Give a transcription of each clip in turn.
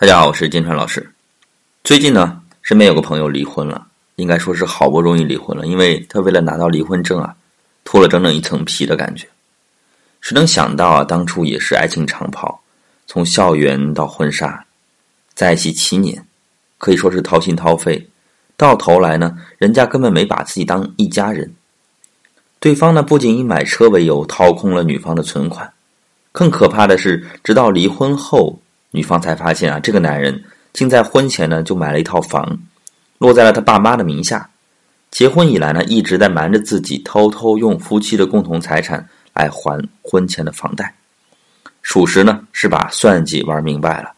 大家好，我是金川老师。最近呢，身边有个朋友离婚了，应该说是好不容易离婚了，因为他为了拿到离婚证啊，脱了整整一层皮的感觉。谁能想到啊，当初也是爱情长跑，从校园到婚纱，在一起七年，可以说是掏心掏肺，到头来呢，人家根本没把自己当一家人。对方呢，不仅以买车为由掏空了女方的存款，更可怕的是，直到离婚后。女方才发现啊，这个男人竟在婚前呢就买了一套房，落在了他爸妈的名下。结婚以来呢，一直在瞒着自己，偷偷用夫妻的共同财产来还婚前的房贷。属实呢是把算计玩明白了。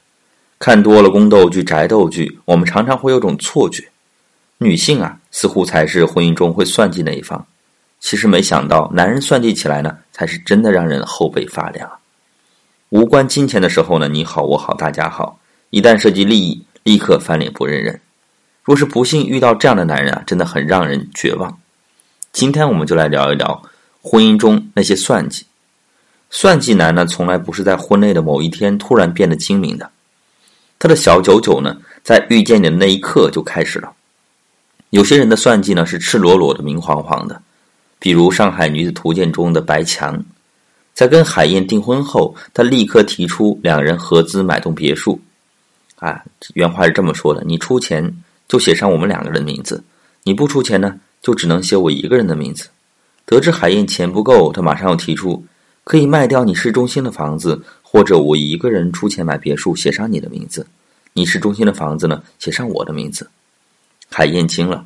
看多了宫斗剧、宅斗剧，我们常常会有种错觉：女性啊似乎才是婚姻中会算计那一方。其实没想到，男人算计起来呢，才是真的让人后背发凉。无关金钱的时候呢，你好我好大家好；一旦涉及利益，立刻翻脸不认人。若是不幸遇到这样的男人啊，真的很让人绝望。今天我们就来聊一聊婚姻中那些算计。算计男呢，从来不是在婚内的某一天突然变得精明的，他的小九九呢，在遇见你的那一刻就开始了。有些人的算计呢，是赤裸裸的、明晃晃的，比如《上海女子图鉴》中的白墙。在跟海燕订婚后，他立刻提出两人合资买栋别墅。啊，原话是这么说的：“你出钱就写上我们两个人的名字，你不出钱呢，就只能写我一个人的名字。”得知海燕钱不够，他马上又提出可以卖掉你市中心的房子，或者我一个人出钱买别墅，写上你的名字。你市中心的房子呢，写上我的名字。海燕惊了：“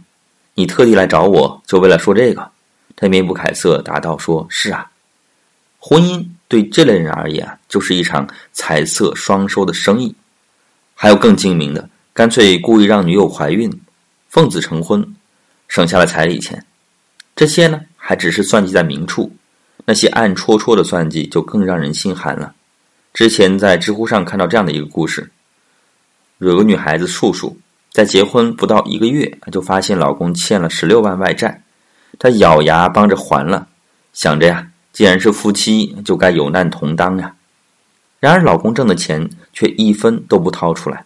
你特地来找我，就为了说这个？”他面不改色答道：“说是啊。”婚姻对这类人而言啊，就是一场财色双收的生意。还有更精明的，干脆故意让女友怀孕，奉子成婚，省下了彩礼钱。这些呢，还只是算计在明处，那些暗戳戳的算计就更让人心寒了。之前在知乎上看到这样的一个故事：有个女孩子素素，在结婚不到一个月，就发现老公欠了十六万外债，她咬牙帮着还了，想着呀。既然是夫妻，就该有难同当呀。然而，老公挣的钱却一分都不掏出来。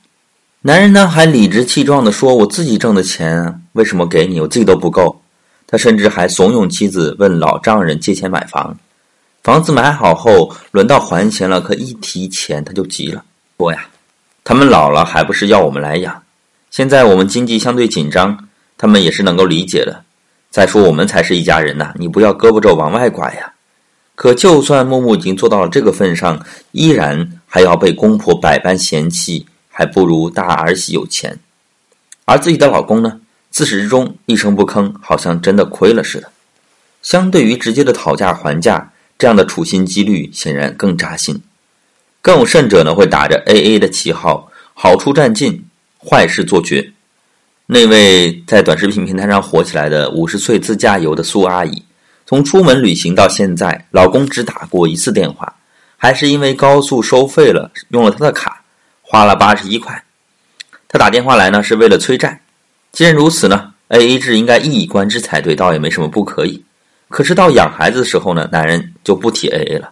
男人呢，还理直气壮地说：“我自己挣的钱，为什么给你？我自己都不够。”他甚至还怂恿妻子问老丈人借钱买房。房子买好后，轮到还钱了，可一提钱他就急了，说呀：“他们老了还不是要我们来养？现在我们经济相对紧张，他们也是能够理解的。再说我们才是一家人呐，你不要胳膊肘往外拐呀。”可就算木木已经做到了这个份上，依然还要被公婆百般嫌弃，还不如大儿媳有钱。而自己的老公呢，自始至终一声不吭，好像真的亏了似的。相对于直接的讨价还价，这样的处心积虑显然更扎心。更有甚者呢，会打着 AA 的旗号，好处占尽，坏事做绝。那位在短视频平台上火起来的五十岁自驾游的苏阿姨。从出门旅行到现在，老公只打过一次电话，还是因为高速收费了，用了他的卡，花了八十一块。他打电话来呢，是为了催债。既然如此呢，A A 制应该一以贯之才对，倒也没什么不可以。可是到养孩子的时候呢，男人就不提 A A 了。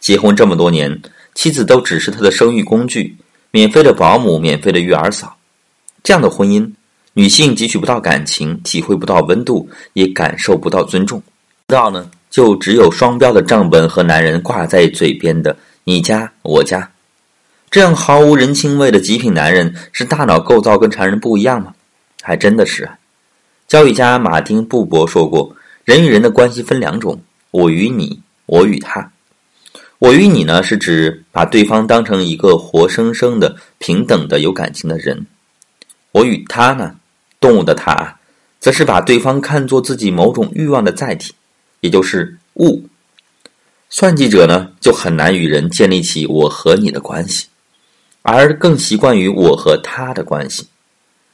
结婚这么多年，妻子都只是他的生育工具，免费的保姆，免费的育儿嫂。这样的婚姻，女性汲取不到感情，体会不到温度，也感受不到尊重。到呢，就只有双标的账本和男人挂在嘴边的“你家我家”，这样毫无人情味的极品男人，是大脑构造跟常人不一样吗？还真的是啊。教育家马丁布伯说过，人与人的关系分两种：我与你，我与他。我与你呢，是指把对方当成一个活生生的、平等的、有感情的人；我与他呢，动物的他，则是把对方看作自己某种欲望的载体。也就是物，算计者呢就很难与人建立起我和你的关系，而更习惯于我和他的关系。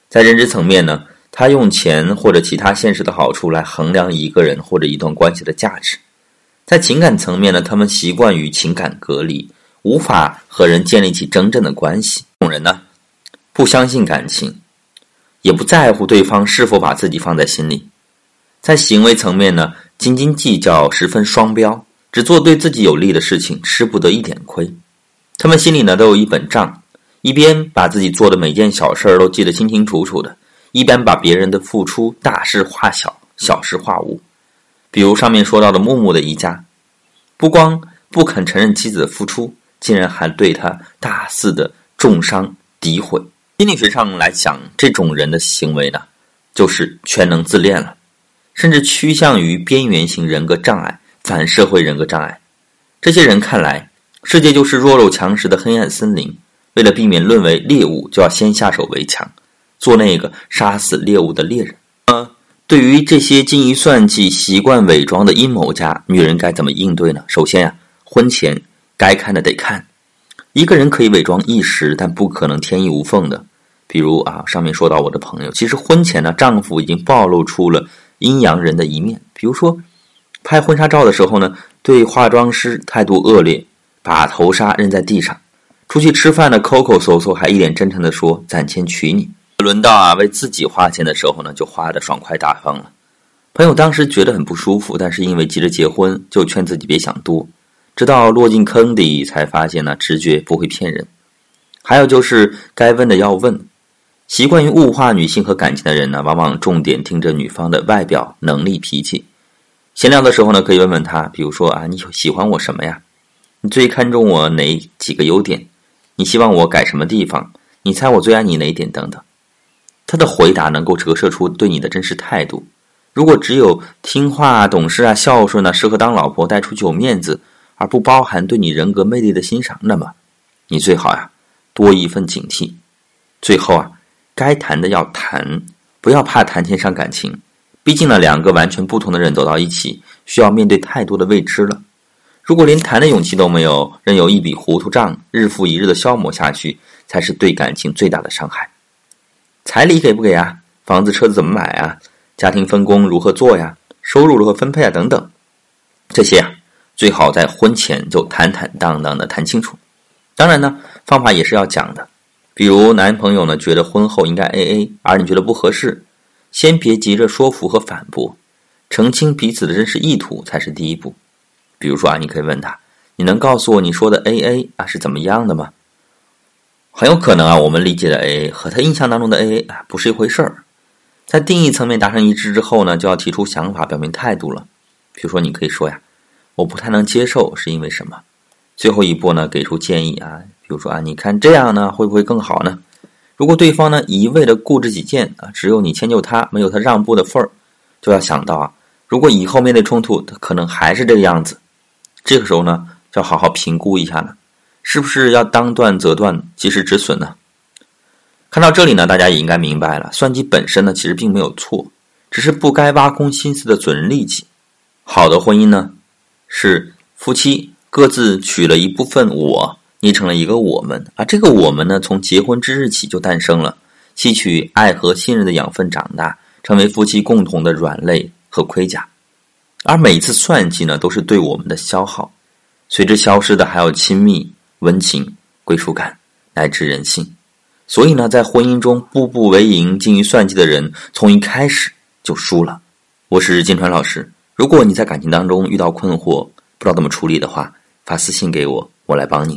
在认知层面呢，他用钱或者其他现实的好处来衡量一个人或者一段关系的价值；在情感层面呢，他们习惯于情感隔离，无法和人建立起真正的关系。这种人呢，不相信感情，也不在乎对方是否把自己放在心里。在行为层面呢？斤斤计较，十分双标，只做对自己有利的事情，吃不得一点亏。他们心里呢都有一本账，一边把自己做的每件小事儿都记得清清楚楚的，一边把别人的付出大事化小，小事化无。比如上面说到的木木的一家，不光不肯承认妻子的付出，竟然还对他大肆的重伤诋毁。心理学上来讲，这种人的行为呢，就是全能自恋了，甚至趋向于边缘型人格障碍、反社会人格障碍。这些人看来，世界就是弱肉强食的黑暗森林。为了避免沦为猎物，就要先下手为强，做那个杀死猎物的猎人。呃，对于这些精于算计、习惯伪装的阴谋家，女人该怎么应对呢？首先呀，婚前该看的得看。一个人可以伪装一时，但不可能天衣无缝的。比如啊，上面说到我的朋友，其实婚前呢，丈夫已经暴露出了阴阳人的一面。比如说，拍婚纱照的时候呢，对化妆师态度恶劣，把头纱扔在地上。出去吃饭的抠抠搜搜，还一脸真诚地说攒钱娶你。轮到啊为自己花钱的时候呢，就花的爽快大方了。朋友当时觉得很不舒服，但是因为急着结婚，就劝自己别想多。直到落进坑底，才发现呢直觉不会骗人。还有就是该问的要问。习惯于物化女性和感情的人呢，往往重点听着女方的外表、能力、脾气。闲聊的时候呢，可以问问他，比如说啊，你喜欢我什么呀？你最看重我哪几个优点？你希望我改什么地方？你猜我最爱你哪一点？等等，他的回答能够折射出对你的真实态度。如果只有听话、懂事啊、孝顺啊，适合当老婆、带出去有面子，而不包含对你人格魅力的欣赏，那么你最好呀多一份警惕。最后啊，该谈的要谈，不要怕谈钱伤感情。毕竟呢，两个完全不同的人走到一起，需要面对太多的未知了。如果连谈的勇气都没有，任由一笔糊涂账日复一日的消磨下去，才是对感情最大的伤害。彩礼给不给啊？房子车子怎么买啊？家庭分工如何做呀？收入如何分配啊？等等，这些啊，最好在婚前就坦坦荡荡的谈清楚。当然呢，方法也是要讲的。比如男朋友呢觉得婚后应该 A A，而你觉得不合适，先别急着说服和反驳，澄清彼此的真实意图才是第一步。比如说啊，你可以问他：“你能告诉我你说的 A A 啊是怎么样的吗？”很有可能啊，我们理解的 A A 和他印象当中的 A A 啊不是一回事儿。在定义层面达成一致之后呢，就要提出想法，表明态度了。比如说，你可以说呀：“我不太能接受，是因为什么？”最后一步呢，给出建议啊，比如说啊，你看这样呢会不会更好呢？如果对方呢一味的固执己见啊，只有你迁就他，没有他让步的份儿，就要想到啊，如果以后面对冲突，他可能还是这个样子。这个时候呢，就要好好评估一下了，是不是要当断则断，及时止损呢？看到这里呢，大家也应该明白了，算计本身呢，其实并没有错，只是不该挖空心思的损人利己。好的婚姻呢，是夫妻各自取了一部分我，捏成了一个我们，而这个我们呢，从结婚之日起就诞生了，吸取爱和信任的养分长大，成为夫妻共同的软肋和盔甲。而每一次算计呢，都是对我们的消耗，随之消失的还有亲密、温情、归属感，乃至人性。所以呢，在婚姻中步步为营、精于算计的人，从一开始就输了。我是金川老师，如果你在感情当中遇到困惑，不知道怎么处理的话，发私信给我，我来帮你。